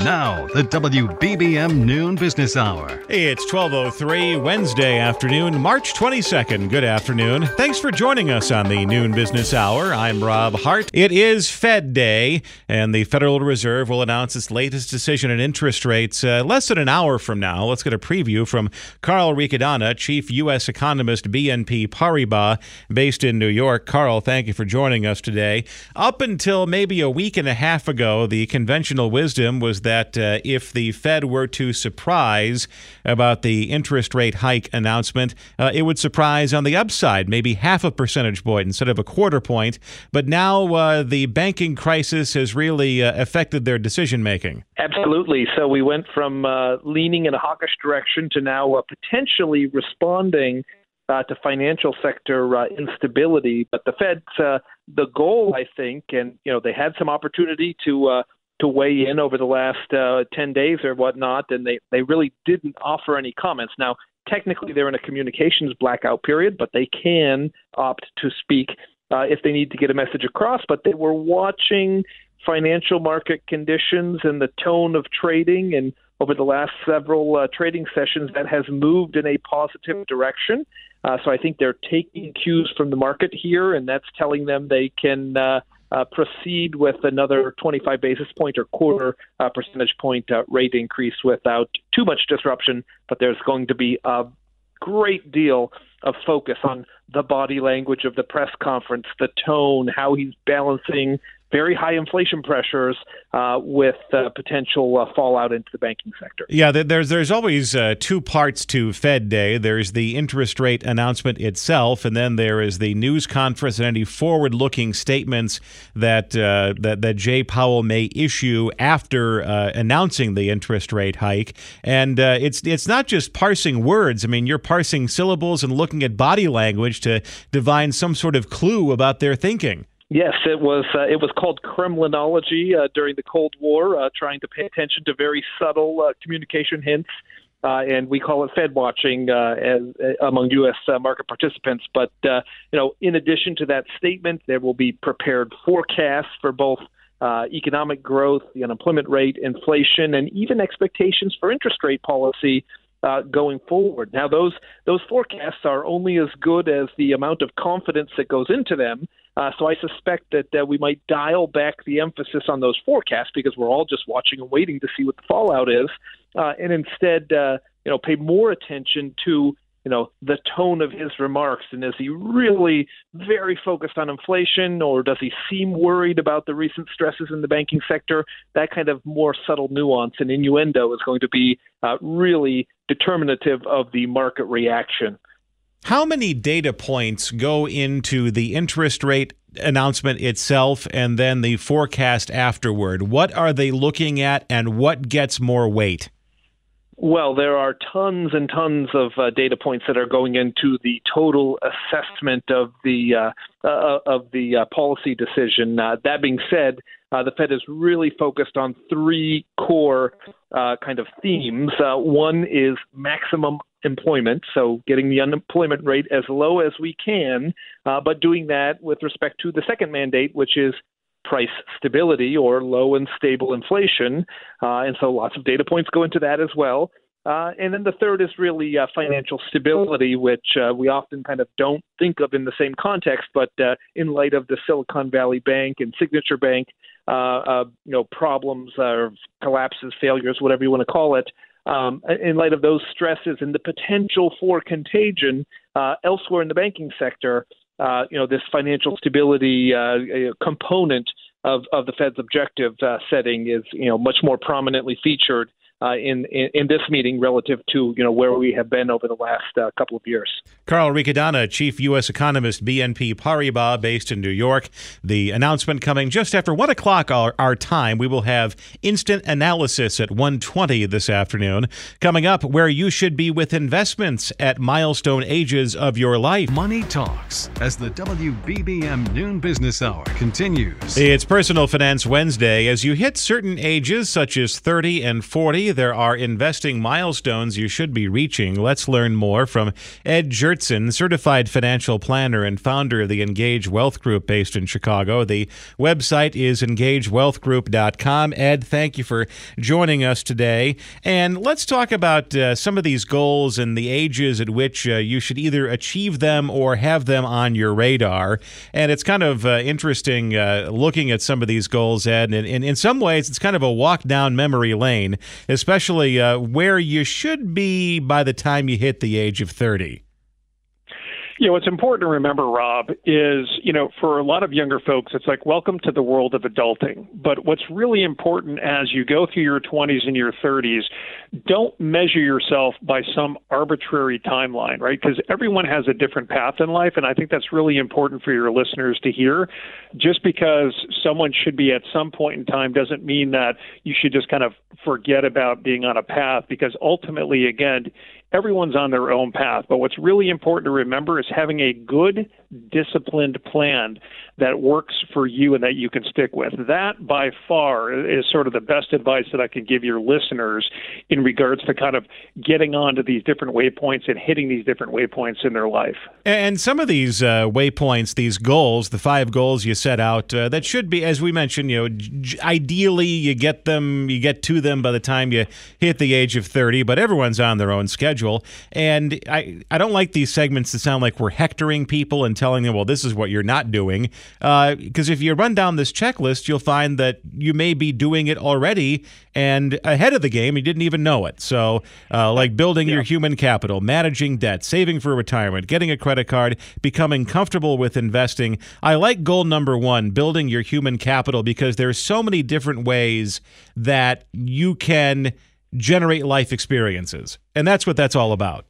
Now, the WBBM Noon Business Hour. It's 1203 Wednesday afternoon, March 22nd. Good afternoon. Thanks for joining us on the Noon Business Hour. I'm Rob Hart. It is Fed Day, and the Federal Reserve will announce its latest decision on interest rates uh, less than an hour from now. Let's get a preview from Carl Riccadonna, Chief U.S. Economist, BNP Paribas, based in New York. Carl, thank you for joining us today. Up until maybe a week and a half ago, the conventional wisdom was that uh, if the Fed were to surprise about the interest rate hike announcement, uh, it would surprise on the upside, maybe half a percentage point instead of a quarter point. But now uh, the banking crisis has really uh, affected their decision making. Absolutely. So we went from uh, leaning in a hawkish direction to now uh, potentially responding. Uh, to financial sector uh, instability. But the Fed's uh, the goal, I think, and you know they had some opportunity to to weigh in over the last uh, 10 days or whatnot, and they, they really didn't offer any comments. Now, technically, they're in a communications blackout period, but they can opt to speak uh, if they need to get a message across. But they were watching financial market conditions and the tone of trading, and over the last several uh, trading sessions, that has moved in a positive direction. Uh, so I think they're taking cues from the market here, and that's telling them they can. Uh, proceed with another 25 basis point or quarter uh, percentage point uh, rate increase without too much disruption. But there's going to be a great deal of focus on the body language of the press conference, the tone, how he's balancing very high inflation pressures uh, with uh, potential uh, fallout into the banking sector. Yeah, there's there's always uh, two parts to Fed Day. There's the interest rate announcement itself, and then there is the news conference and any forward-looking statements that uh, that that Jay Powell may issue after uh, announcing the interest rate hike. And it's it's not just parsing words. I mean, you're parsing syllables and looking at body language to divine some sort of clue about their thinking. Yes, it was. Uh, it was called Kremlinology uh, during the Cold War, uh, trying to pay attention to very subtle uh, communication hints, uh, and we call it Fed watching uh, as, among U.S. market participants. But you know, in addition to that statement, there will be prepared forecasts for both economic growth, the unemployment rate, inflation, and even expectations for interest rate policy uh, going forward. Now, those those forecasts are only as good as the amount of confidence that goes into them. Uh, so I suspect that uh, we might dial back the emphasis on those forecasts because we're all just watching and waiting to see what the fallout is, uh, and instead, uh, you know, pay more attention to you know the tone of his remarks. And is he really very focused on inflation or does he seem worried about the recent stresses in the banking sector? That kind of more subtle nuance and innuendo is going to be uh, really determinative of the market reaction how many data points go into the interest rate announcement itself and then the forecast afterward what are they looking at and what gets more weight well, there are tons and tons of uh, data points that are going into the total assessment of the uh, uh, of the uh, policy decision. Uh, that being said, uh, the Fed is really focused on three core kind of themes. one is maximum employment, so getting the unemployment rate as low as we can, but doing that with respect to the second mandate, which is price stability or low and stable inflation. Uh, and so lots of data points go into that as well. Uh, and then the third is really uh, financial stability, which uh, we often kind of don't think of in the same context. But uh, in light of the Silicon Valley Bank and Signature Bank, uh, uh, you know, problems or collapses, failures, whatever you want to call it, um, in light of those stresses and the potential for contagion elsewhere in the banking sector, uh, you know, this financial stability uh, component of, of the Fed's objective uh, setting is you know much more prominently featured uh, in, in, in this meeting relative to you know where we have been over the last uh, couple of years. Carl Riccadonna, chief U.S. economist, BNP Paribas, based in New York. The announcement coming just after one o'clock our, our time. We will have instant analysis at 1.20 this afternoon. Coming up, where you should be with investments at milestone ages of your life. Money Talks as the WBBM Noon Business Hour continues. It's Personal Finance Wednesday. As you hit certain ages, such as 30 and 40, there are investing milestones you should be reaching. Let's learn more from Ed Jertson, certified financial planner and founder of the Engage Wealth Group based in Chicago. The website is engagewealthgroup.com. Ed, thank you for joining us today. And let's talk about uh, some of these goals and the ages at which uh, you should either achieve them or have them on your radar. And it's kind of uh, interesting uh, looking at some of these goals, Ed. And, and in some ways, it's kind of a walk down memory lane, especially uh, where you should be by the time you hit the age of 30. You know, what's important to remember, Rob, is, you know, for a lot of younger folks, it's like, welcome to the world of adulting. But what's really important as you go through your 20s and your 30s, don't measure yourself by some arbitrary timeline, right? Because everyone has a different path in life. And I think that's really important for your listeners to hear. Just because someone should be at some point in time doesn't mean that you should just kind of forget about being on a path, because ultimately, again, everyone's on their own path. But what's really important to remember is having a good, disciplined plan that works for you and that you can stick with. That by far is sort of the best advice that I can give your listeners in regards to kind of getting onto these different waypoints and hitting these different waypoints in their life. And some of these uh, waypoints, these goals, the five goals you set out, uh, that should be, as we mentioned, you know, j- ideally you get them, you get to them by the time you hit the age of 30, but everyone's on their own schedule. And I, I don't like these segments that sound like we're hectoring people and telling them, well, this is what you're not doing. Because uh, if you run down this checklist, you'll find that you may be doing it already and ahead of the game, you didn't even know it. So, uh, like building yeah. your human capital, managing debt, saving for retirement, getting a credit card, becoming comfortable with investing. I like goal number one, building your human capital, because there's so many different ways that you can generate life experiences. And that's what that's all about.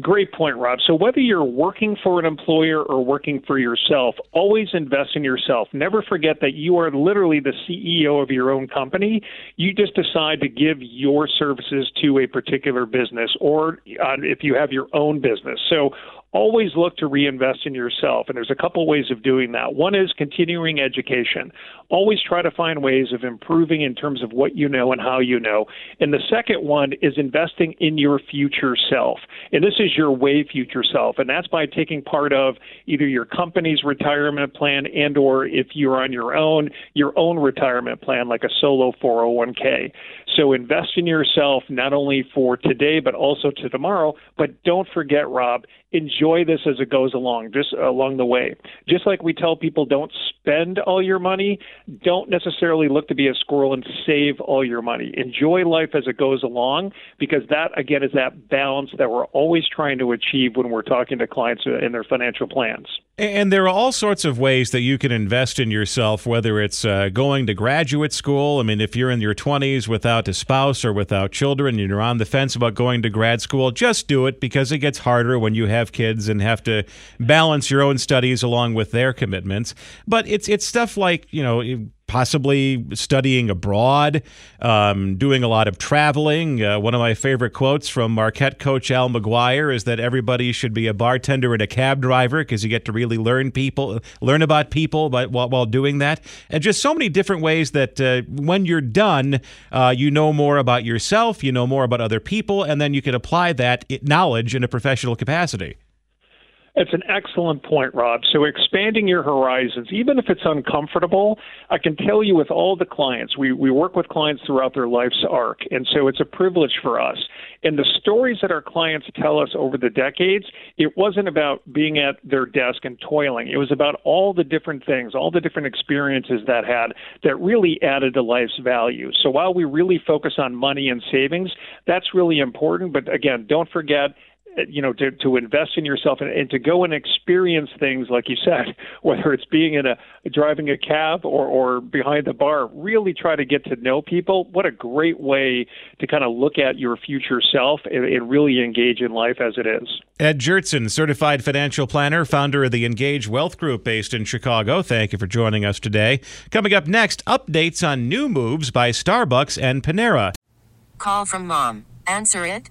Great point, Rob. So, whether you're working for an employer or working for yourself, always invest in yourself. Never forget that you are literally the CEO of your own company. You just decide to give your services to a particular business, or uh, if you have your own business. So, always look to reinvest in yourself. And there's a couple ways of doing that. One is continuing education. Always try to find ways of improving in terms of what you know and how you know. And the second one is investing in your future self. And this is your way future self. And that's by taking part of either your company's retirement plan and or if you're on your own, your own retirement plan like a solo 401k. So invest in yourself not only for today but also to tomorrow, but don't forget Rob, enjoy this as it goes along, just along the way. Just like we tell people don't spend all your money, don't necessarily look to be a squirrel and save all your money. Enjoy life as it goes along because that, again, is that balance that we're always trying to achieve when we're talking to clients in their financial plans. And there are all sorts of ways that you can invest in yourself, whether it's uh, going to graduate school. I mean, if you're in your 20s without a spouse or without children and you're on the fence about going to grad school, just do it because it gets harder when you have kids and have to balance your own studies along with their commitments. But it's it's stuff like, you know, possibly studying abroad, um, doing a lot of traveling. Uh, one of my favorite quotes from Marquette coach Al McGuire is that everybody should be a bartender and a cab driver because you get to really learn people, learn about people by, while, while doing that. And just so many different ways that uh, when you're done, uh, you know more about yourself, you know more about other people, and then you can apply that knowledge in a professional capacity. It's an excellent point, Rob. So expanding your horizons, even if it's uncomfortable, I can tell you with all the clients, we, we work with clients throughout their life's arc. And so it's a privilege for us. And the stories that our clients tell us over the decades, it wasn't about being at their desk and toiling. It was about all the different things, all the different experiences that had that really added to life's value. So while we really focus on money and savings, that's really important. But again, don't forget you know, to, to invest in yourself and, and to go and experience things like you said, whether it's being in a driving a cab or, or behind the bar, really try to get to know people. What a great way to kind of look at your future self and, and really engage in life as it is. Ed Jertson, certified financial planner, founder of the Engage Wealth Group based in Chicago. Thank you for joining us today. Coming up next, updates on new moves by Starbucks and Panera. Call from mom. Answer it.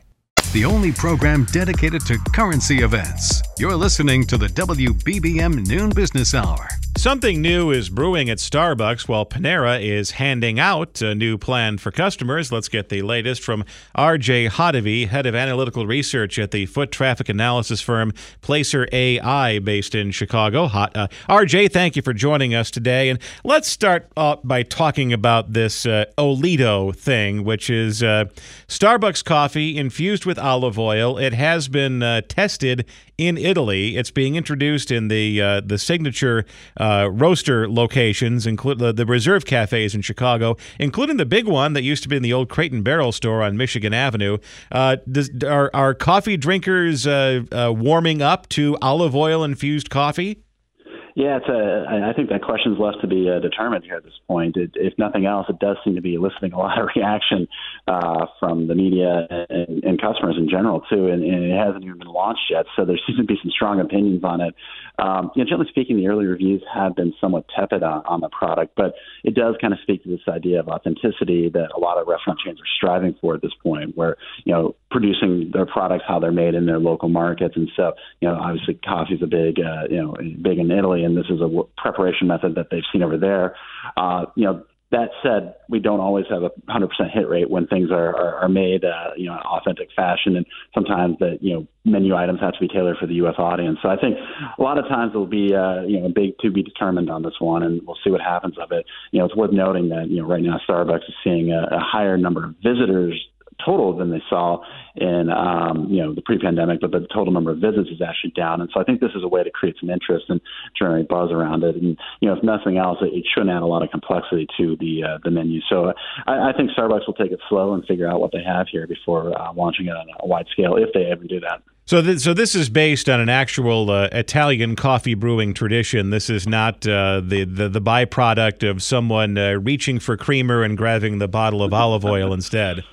the only program dedicated to currency events. You're listening to the WBBM Noon Business Hour. Something new is brewing at Starbucks while Panera is handing out a new plan for customers. Let's get the latest from RJ Hottovy, head of analytical research at the foot traffic analysis firm Placer AI based in Chicago. Hot, uh, RJ, thank you for joining us today. And let's start by talking about this uh, thing, which is uh, Starbucks coffee infused with olive oil. It has been uh, tested in Italy. It's being introduced in the uh, the signature uh, roaster locations, include the, Reserve cafes in Chicago, including the big one that used to be in the old Crate and Barrel store on Michigan Avenue. Uh, does, are, are coffee drinkers uh, warming up to olive oil infused coffee? Yeah, it's a, I think that question's left to be uh, determined here at this point. It, if nothing else, it does seem to be eliciting a lot of reaction uh, from the media and, and customers in general too, and, and it hasn't even been launched yet. So there seems to be some strong opinions on it. Um, you know, generally speaking, the early reviews have been somewhat tepid on, on the product, but it does kind of speak to this idea of authenticity that a lot of restaurant chains are striving for at this point, where you know producing their products how they're made in their local markets, and so you know obviously coffee is a big uh, you know big in Italy, and this is a preparation method that they've seen over there. Uh, you know that said, we don't always have a 100% hit rate when things are, are, are made, uh, you know, in authentic fashion, and sometimes the you know menu items have to be tailored for the U.S. audience. So I think a lot of times there'll be uh, you know big to be determined on this one, and we'll see what happens of it. You know, it's worth noting that you know right now Starbucks is seeing a, a higher number of visitors total than they saw in um, you know the pre-pandemic, but the total number of visits is actually down. And so I think this is a way to create some interest and generate buzz around it. And you know, if nothing else, it, it shouldn't add a lot of complexity to the uh, the menu. So I, I think Starbucks will take it slow and figure out what they have here before uh, launching it on a wide scale, if they ever do that. So, th- so this is based on an actual uh, Italian coffee brewing tradition. This is not uh, the, the the byproduct of someone uh, reaching for creamer and grabbing the bottle of olive oil instead.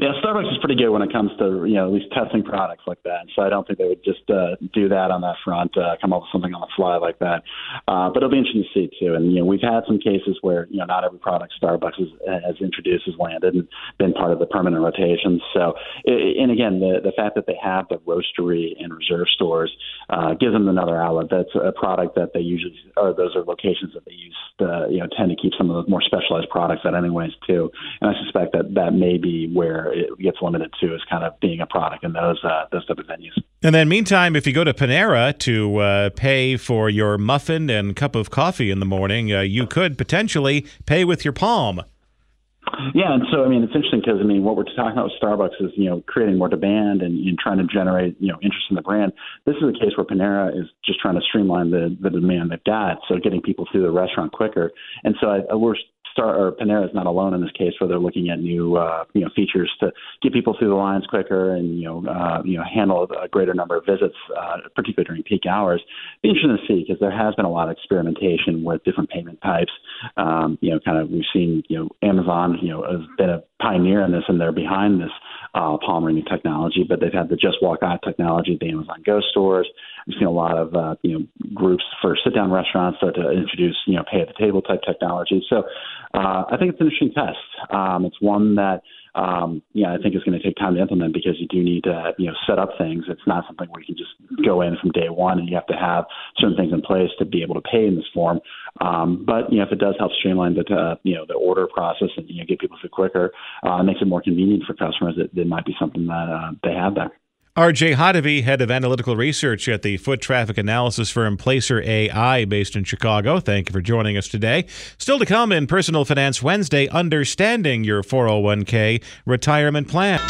Yeah, Starbucks is pretty good when it comes to you know at least testing products like that. So I don't think they would just uh, do that on that front, uh, come up with something on the fly like that. Uh, but it'll be interesting to see too. And you know we've had some cases where you know not every product Starbucks has, has introduced has landed and been part of the permanent rotations. So and again the the fact that they have the roastery and reserve stores uh, gives them another outlet. That's a product that they usually or those are locations that they use uh, you know tend to keep some of the more specialized products at anyways too. And I suspect that that may be where where it gets limited to is kind of being a product in those uh, those type of venues. And then, meantime, if you go to Panera to uh, pay for your muffin and cup of coffee in the morning, uh, you could potentially pay with your palm. Yeah, and so I mean, it's interesting because I mean, what we're talking about with Starbucks is you know creating more demand and, and trying to generate you know interest in the brand. This is a case where Panera is just trying to streamline the the demand they've got, so getting people through the restaurant quicker. And so I, we're Star or Panera is not alone in this case, where they're looking at new uh, you know features to get people through the lines quicker and you know uh, you know handle a greater number of visits, uh, particularly during peak hours. Be interesting to see because there has been a lot of experimentation with different payment types. Um, you know, kind of we've seen you know Amazon you know has been a pioneer in this and they're behind this uh, palm ringing technology, but they've had the Just Walk Out technology at the Amazon Go stores. We've seen a lot of uh, you know groups for sit down restaurants start to introduce you know pay at the table type technology. So uh, I think it's an interesting test. Um, it's one that um, yeah, I think is going to take time to implement because you do need to, you know, set up things. It's not something where you can just go in from day one and you have to have certain things in place to be able to pay in this form. Um, but you know, if it does help streamline the, uh, you know, the order process and you know, get people through quicker, uh, it makes it more convenient for customers. It, it might be something that uh, they have there. RJ Hottovy, head of analytical research at the foot traffic analysis firm Placer AI based in Chicago. Thank you for joining us today. Still to come in Personal Finance Wednesday, understanding your 401k retirement plan.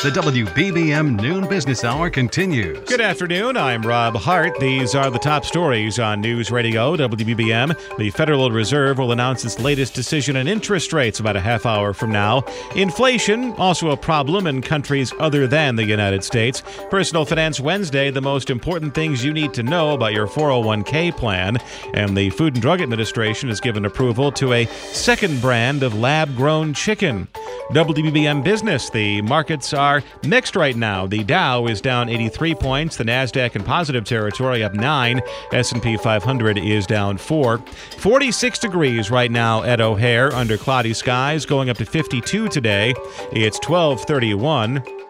The WBBM Noon Business Hour continues. Good afternoon. I'm Rob Hart. These are the top stories on News Radio WBBM. The Federal Reserve will announce its latest decision on interest rates about a half hour from now. Inflation, also a problem in countries other than the United States. Personal Finance Wednesday, the most important things you need to know about your 401k plan. And the Food and Drug Administration has given approval to a second brand of lab grown chicken. WBBM Business, the markets are are mixed right now. The Dow is down 83 points, the Nasdaq in positive territory up 9, S&P 500 is down 4. 46 degrees right now at O'Hare under cloudy skies, going up to 52 today. It's 1231.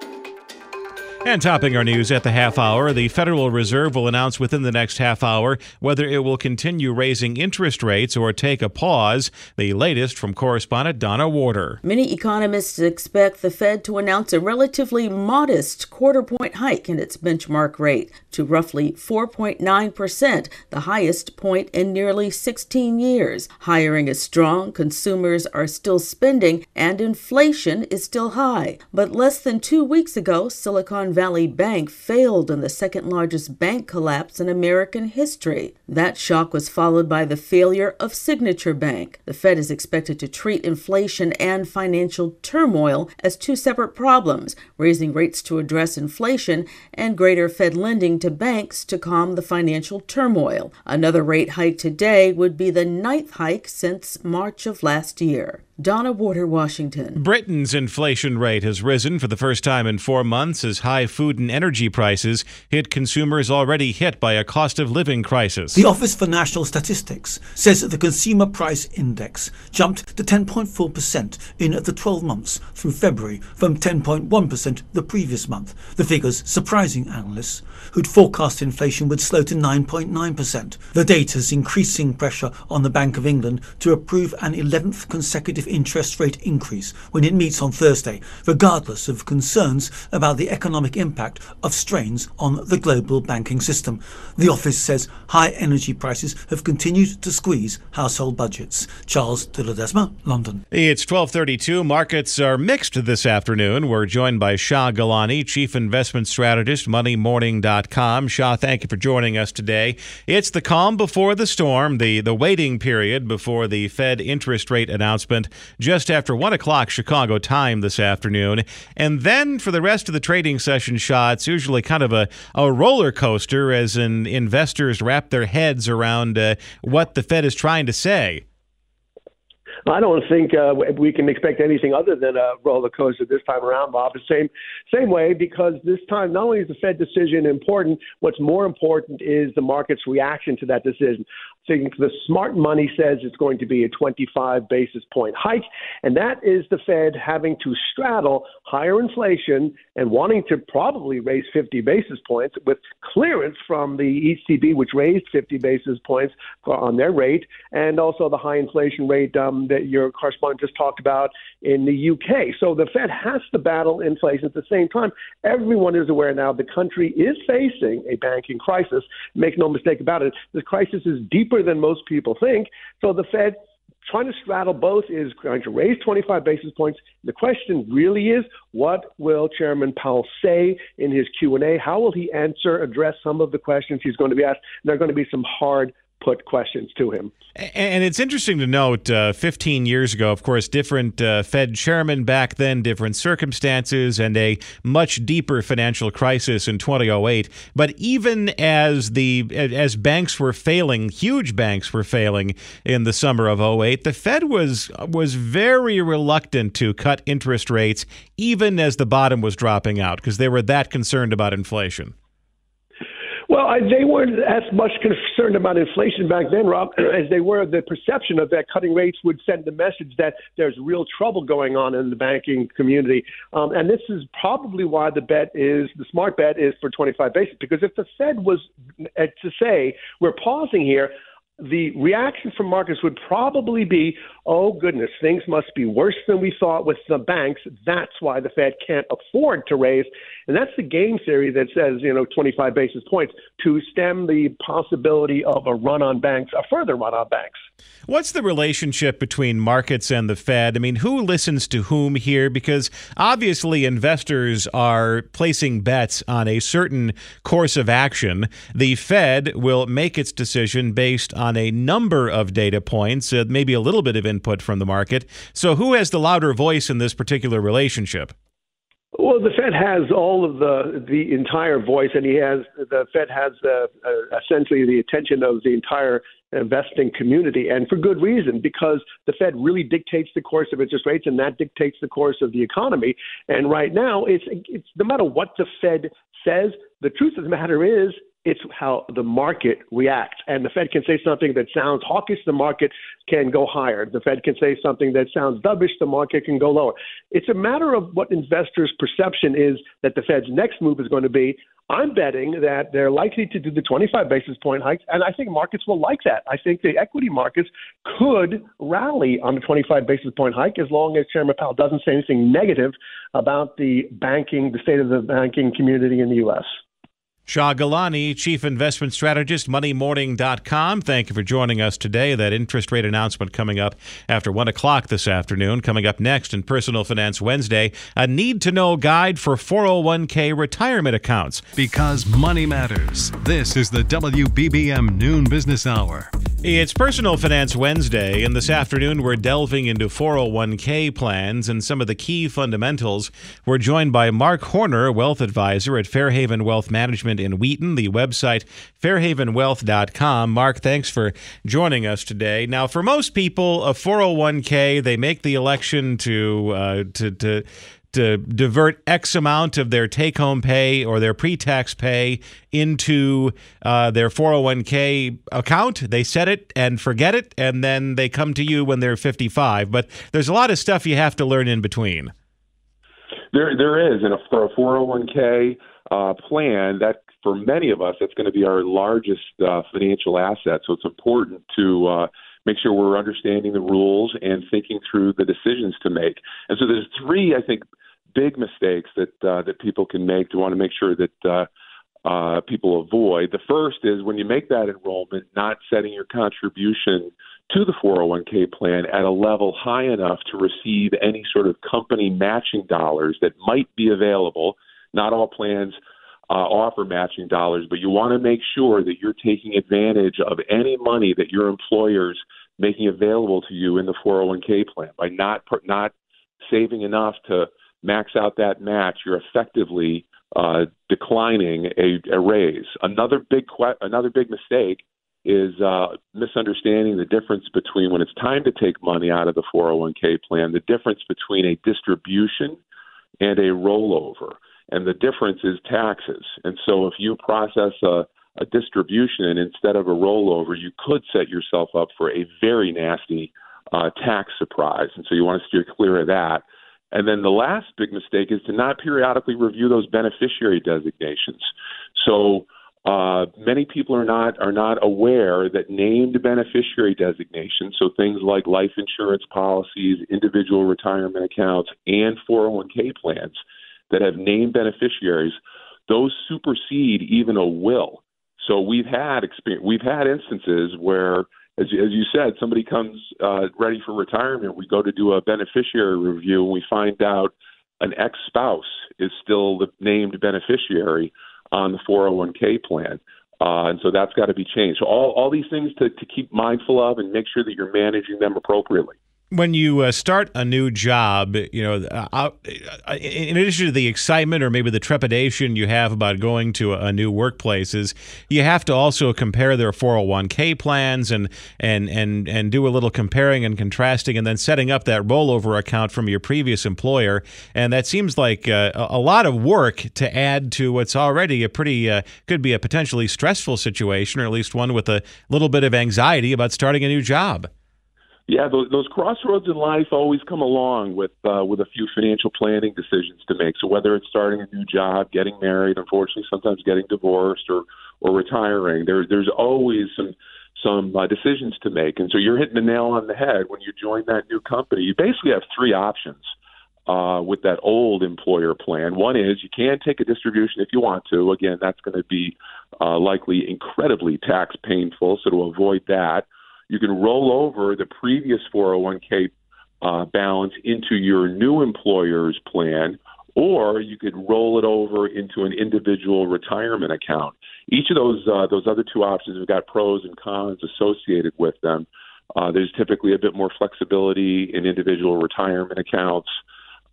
And topping our news at the half hour, the Federal Reserve will announce within the next half hour whether it will continue raising interest rates or take a pause. The latest from correspondent Donna Warder. Many economists expect the Fed to announce a relatively modest quarter point hike in its benchmark rate to roughly 4.9%, the highest point in nearly 16 years. Hiring is strong, consumers are still spending, and inflation is still high. But less than two weeks ago, Silicon Valley Bank failed in the second largest bank collapse in American history. That shock was followed by the failure of Signature Bank. The Fed is expected to treat inflation and financial turmoil as two separate problems, raising rates to address inflation and greater Fed lending to banks to calm the financial turmoil. Another rate hike today would be the ninth hike since March of last year. Donna Warder, Washington. Britain's inflation rate has risen for the first time in four months as high food and energy prices hit consumers already hit by a cost of living crisis. The Office for National Statistics says that the Consumer Price Index jumped to 10.4% in the 12 months through February from 10.1% the previous month. The figures surprising analysts who'd forecast inflation would slow to 9.9%. The data's increasing pressure on the Bank of England to approve an 11th consecutive interest rate increase when it meets on Thursday, regardless of concerns about the economic impact of strains on the global banking system. The office says high energy prices have continued to squeeze household budgets. Charles de Ledesma, London. It's 1232. Markets are mixed this afternoon. We're joined by Shah Gilani, Chief Investment Strategist, MoneyMorning.com. Shah, thank you for joining us today. It's the calm before the storm, the, the waiting period before the Fed interest rate announcement just after 1 o'clock Chicago time this afternoon. And then for the rest of the trading session shots, usually kind of a, a roller coaster as in investors wrap their heads around uh, what the Fed is trying to say. I don't think uh, we can expect anything other than a roller coaster this time around, Bob. The same same way because this time not only is the Fed decision important, what's more important is the market's reaction to that decision think the smart money says it's going to be a 25 basis point hike, and that is the Fed having to straddle higher inflation and wanting to probably raise 50 basis points with clearance from the ECB, which raised 50 basis points on their rate, and also the high inflation rate um, that your correspondent just talked about in the UK. So the Fed has to battle inflation at the same time. Everyone is aware now the country is facing a banking crisis. Make no mistake about it. This crisis is deeper deeper than most people think. So the Fed trying to straddle both is going to raise 25 basis points. The question really is, what will Chairman Powell say in his Q&A? How will he answer, address some of the questions he's going to be asked? There are going to be some hard put questions to him. And it's interesting to note uh, 15 years ago, of course, different uh, Fed chairman back then, different circumstances, and a much deeper financial crisis in 2008. But even as the as banks were failing, huge banks were failing in the summer of 08, the Fed was was very reluctant to cut interest rates even as the bottom was dropping out because they were that concerned about inflation. Well, I, they weren't as much concerned about inflation back then, Rob, as they were the perception of that cutting rates would send the message that there's real trouble going on in the banking community. Um, and this is probably why the bet is the smart bet is for 25 basis. Because if the Fed was uh, to say we're pausing here, the reaction from markets would probably be, oh goodness, things must be worse than we thought with the banks. That's why the Fed can't afford to raise. And that's the game theory that says, you know, 25 basis points to stem the possibility of a run on banks, a further run on banks. What's the relationship between markets and the Fed? I mean, who listens to whom here? Because obviously investors are placing bets on a certain course of action. The Fed will make its decision based on a number of data points, uh, maybe a little bit of input from the market. So, who has the louder voice in this particular relationship? Well, the Fed has all of the the entire voice, and he has the Fed has uh, uh, essentially the attention of the entire investing community, and for good reason, because the Fed really dictates the course of interest rates, and that dictates the course of the economy. And right now, it's it's no matter what the Fed says, the truth of the matter is it's how the market reacts. And the Fed can say something that sounds hawkish, the market can go higher. The Fed can say something that sounds dovish, the market can go lower. It's a matter of what investors' perception is that the Fed's next move is going to be. I'm betting that they're likely to do the 25 basis point hikes, and I think markets will like that. I think the equity markets could rally on the 25 basis point hike as long as Chairman Powell doesn't say anything negative about the banking, the state of the banking community in the U.S. Shah Gilani, Chief Investment Strategist, MoneyMorning.com. Thank you for joining us today. That interest rate announcement coming up after 1 o'clock this afternoon. Coming up next in Personal Finance Wednesday, a need to know guide for 401k retirement accounts. Because money matters. This is the WBBM Noon Business Hour. It's Personal Finance Wednesday, and this afternoon we're delving into 401k plans and some of the key fundamentals. We're joined by Mark Horner, wealth advisor at Fairhaven Wealth Management in Wheaton, the website fairhavenwealth.com. Mark, thanks for joining us today. Now, for most people, a 401k, they make the election to uh, to to to divert X amount of their take home pay or their pre tax pay into uh, their 401k account. They set it and forget it, and then they come to you when they're 55. But there's a lot of stuff you have to learn in between. There, there is. And for a 401k uh, plan, that for many of us, that's going to be our largest uh, financial asset. So it's important to uh, make sure we're understanding the rules and thinking through the decisions to make. And so there's three, I think, big mistakes that uh, that people can make to want to make sure that uh, uh, people avoid. The first is when you make that enrollment, not setting your contribution to the 401k plan at a level high enough to receive any sort of company matching dollars that might be available. Not all plans uh, offer matching dollars, but you want to make sure that you're taking advantage of any money that your employer's making available to you in the 401k plan by not not saving enough to max out that match, you're effectively uh, declining a, a raise. Another big que- another big mistake is uh, misunderstanding the difference between when it's time to take money out of the 401k plan, the difference between a distribution and a rollover, and the difference is taxes. And so, if you process a a distribution instead of a rollover, you could set yourself up for a very nasty uh, tax surprise. And so you want to steer clear of that. And then the last big mistake is to not periodically review those beneficiary designations. So uh, many people are not are not aware that named beneficiary designations, so things like life insurance policies, individual retirement accounts, and 401k plans that have named beneficiaries, those supersede even a will. So we've had experience, we've had instances where as, as you said, somebody comes uh, ready for retirement. We go to do a beneficiary review, and we find out an ex spouse is still the named beneficiary on the 401k plan. Uh, and so that's got to be changed. So all, all these things to, to keep mindful of and make sure that you're managing them appropriately when you uh, start a new job, you know, uh, uh, in addition to the excitement or maybe the trepidation you have about going to a, new workplace, is you have to also compare their 401k plans and and and and do a little comparing and contrasting, and then setting up that rollover account from your previous employer. And that seems like uh, a lot of work to add to what's already a pretty uh, could be a potentially stressful situation, or at least one with a little bit of anxiety about starting a new job. Yeah, those, those crossroads in life always come along with uh, with a few financial planning decisions to make. So whether it's starting a new job, getting married, unfortunately, sometimes getting divorced or or retiring, there there's always some some uh, decisions to make. And so you're hitting the nail on the head when you join that new company. You basically have three options uh, with that old employer plan. One is you can take a distribution if you want to. Again, that's going to be uh, likely incredibly tax painful. So to avoid that, you can roll over the previous 401k uh, balance into your new employer's plan, or you could roll it over into an individual retirement account. Each of those uh, those other two options have got pros and cons associated with them. Uh, there's typically a bit more flexibility in individual retirement accounts.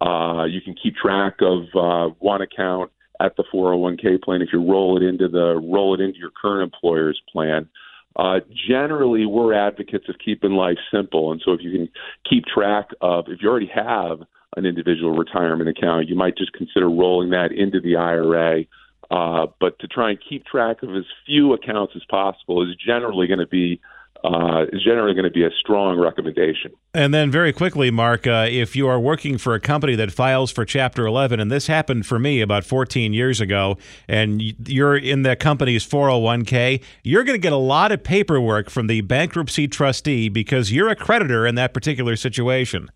Uh, you can keep track of uh, one account at the 401k plan if you roll it into the roll it into your current employer's plan. Uh, generally, we're advocates of keeping life simple, and so if you can keep track of if you already have an individual retirement account, you might just consider rolling that into the IRA. Uh, but to try and keep track of as few accounts as possible is generally going to be uh, is generally going to be a strong recommendation. And then, very quickly, Mark, uh, if you are working for a company that files for Chapter 11, and this happened for me about 14 years ago, and you're in the company's 401k, you're going to get a lot of paperwork from the bankruptcy trustee because you're a creditor in that particular situation.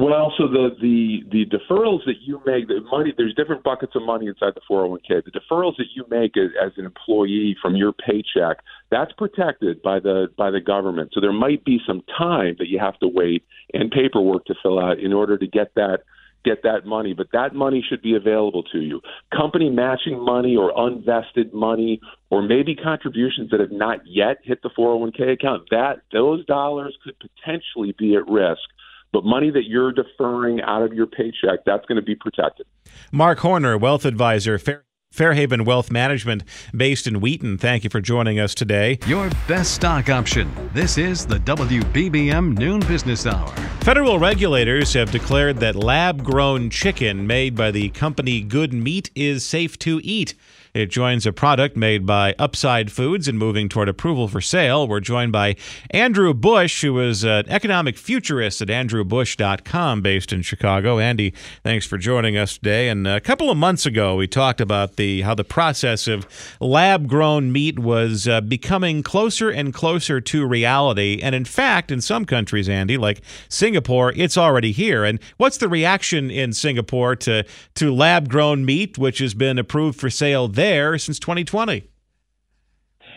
Well, so the, the the deferrals that you make, the money, there's different buckets of money inside the 401k. The deferrals that you make as, as an employee from your paycheck, that's protected by the by the government. So there might be some time that you have to wait and paperwork to fill out in order to get that get that money, but that money should be available to you. Company matching money or unvested money or maybe contributions that have not yet hit the 401k account, that those dollars could potentially be at risk but money that you're deferring out of your paycheck, that's going to be protected. Mark Horner, wealth advisor, Fair- Fairhaven Wealth Management, based in Wheaton. Thank you for joining us today. Your best stock option. This is the WBBM Noon Business Hour. Federal regulators have declared that lab grown chicken made by the company Good Meat is safe to eat. It joins a product made by Upside Foods and moving toward approval for sale. We're joined by Andrew Busch, who is an economic futurist at andrewbusch.com based in Chicago. Andy, thanks for joining us today. And a couple of months ago, we talked about the how the process of lab grown meat was uh, becoming closer and closer to reality. And in fact, in some countries, Andy, like Singapore, it's already here. And what's the reaction in Singapore to, to lab grown meat, which has been approved for sale there? since 2020.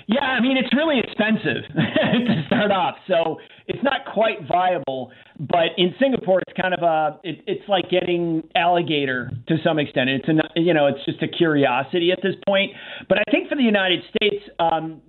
Yeah, I mean it's really expensive to start off, so it's not quite viable. But in Singapore, it's kind of a it, it's like getting alligator to some extent. It's a you know it's just a curiosity at this point. But I think for the United States, um,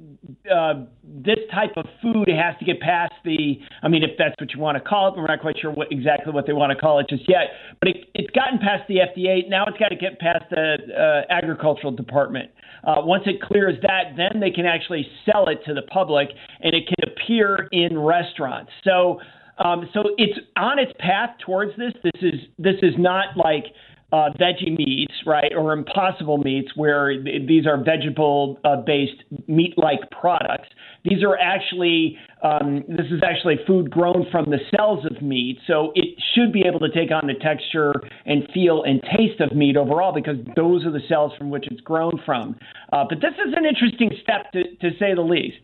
uh, this type of food has to get past the. I mean, if that's what you want to call it, we're not quite sure what exactly what they want to call it just yet. But it, it's gotten past the FDA. Now it's got to get past the uh, agricultural department. Uh, once it clears that, then they can actually sell it to the public, and it can appear in restaurants. So, um, so it's on its path towards this. This is this is not like uh, veggie meats, right, or impossible meats, where these are vegetable uh, based meat like products. These are actually, um, this is actually food grown from the cells of meat. So it should be able to take on the texture and feel and taste of meat overall because those are the cells from which it's grown from. Uh, but this is an interesting step to, to say the least.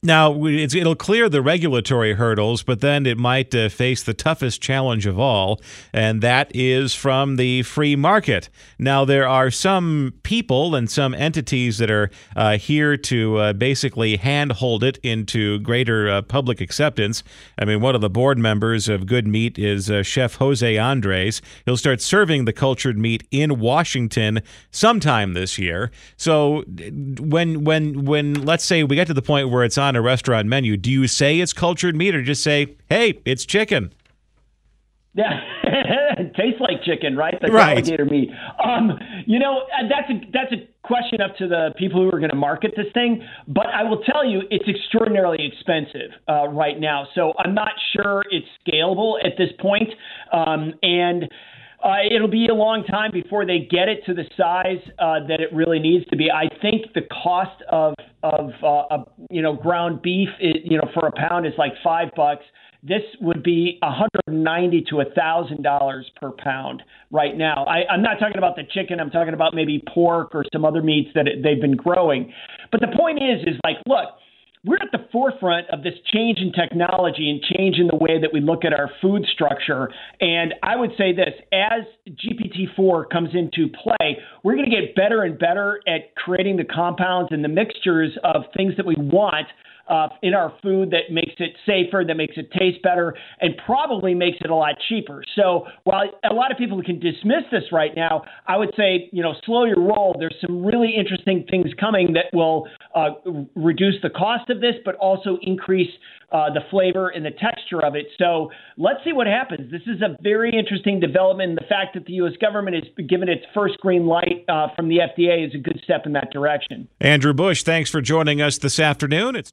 Now, it'll clear the regulatory hurdles, but then it might uh, face the toughest challenge of all, and that is from the free market. Now, there are some people and some entities that are uh, here to uh, basically handhold it into greater uh, public acceptance. I mean, one of the board members of Good Meat is uh, Chef Jose Andres. He'll start serving the cultured meat in Washington sometime this year. So, when when when let's say we get to the point where it's on on a restaurant menu, do you say it's cultured meat or just say, hey, it's chicken? Yeah, it tastes like chicken, right? The right. alligator meat. Um, you know, uh, that's a that's a question up to the people who are going to market this thing. But I will tell you, it's extraordinarily expensive uh, right now. So I'm not sure it's scalable at this point. Um, and uh, it'll be a long time before they get it to the size uh, that it really needs to be. I think the cost of of uh, you know ground beef, is, you know, for a pound is like five bucks. This would be 190 to a thousand dollars per pound right now. I, I'm not talking about the chicken. I'm talking about maybe pork or some other meats that it, they've been growing. But the point is, is like, look we're at the forefront of this change in technology and change in the way that we look at our food structure. And I would say this as GPT-4 comes into play, we're going to get better and better at creating the compounds and the mixtures of things that we want uh, in our food that makes it safer, that makes it taste better, and probably makes it a lot cheaper. So while a lot of people can dismiss this right now, I would say, you know, slow your roll. There's some really interesting things coming that will uh, reduce the cost of this, but also increase uh, the flavor and the texture of it. So let's see what happens. This is a very interesting development. The fact that the U.S. government has given its first green light uh, from the FDA is a good step in that direction. Andrew Busch, thanks for joining us this afternoon. It's-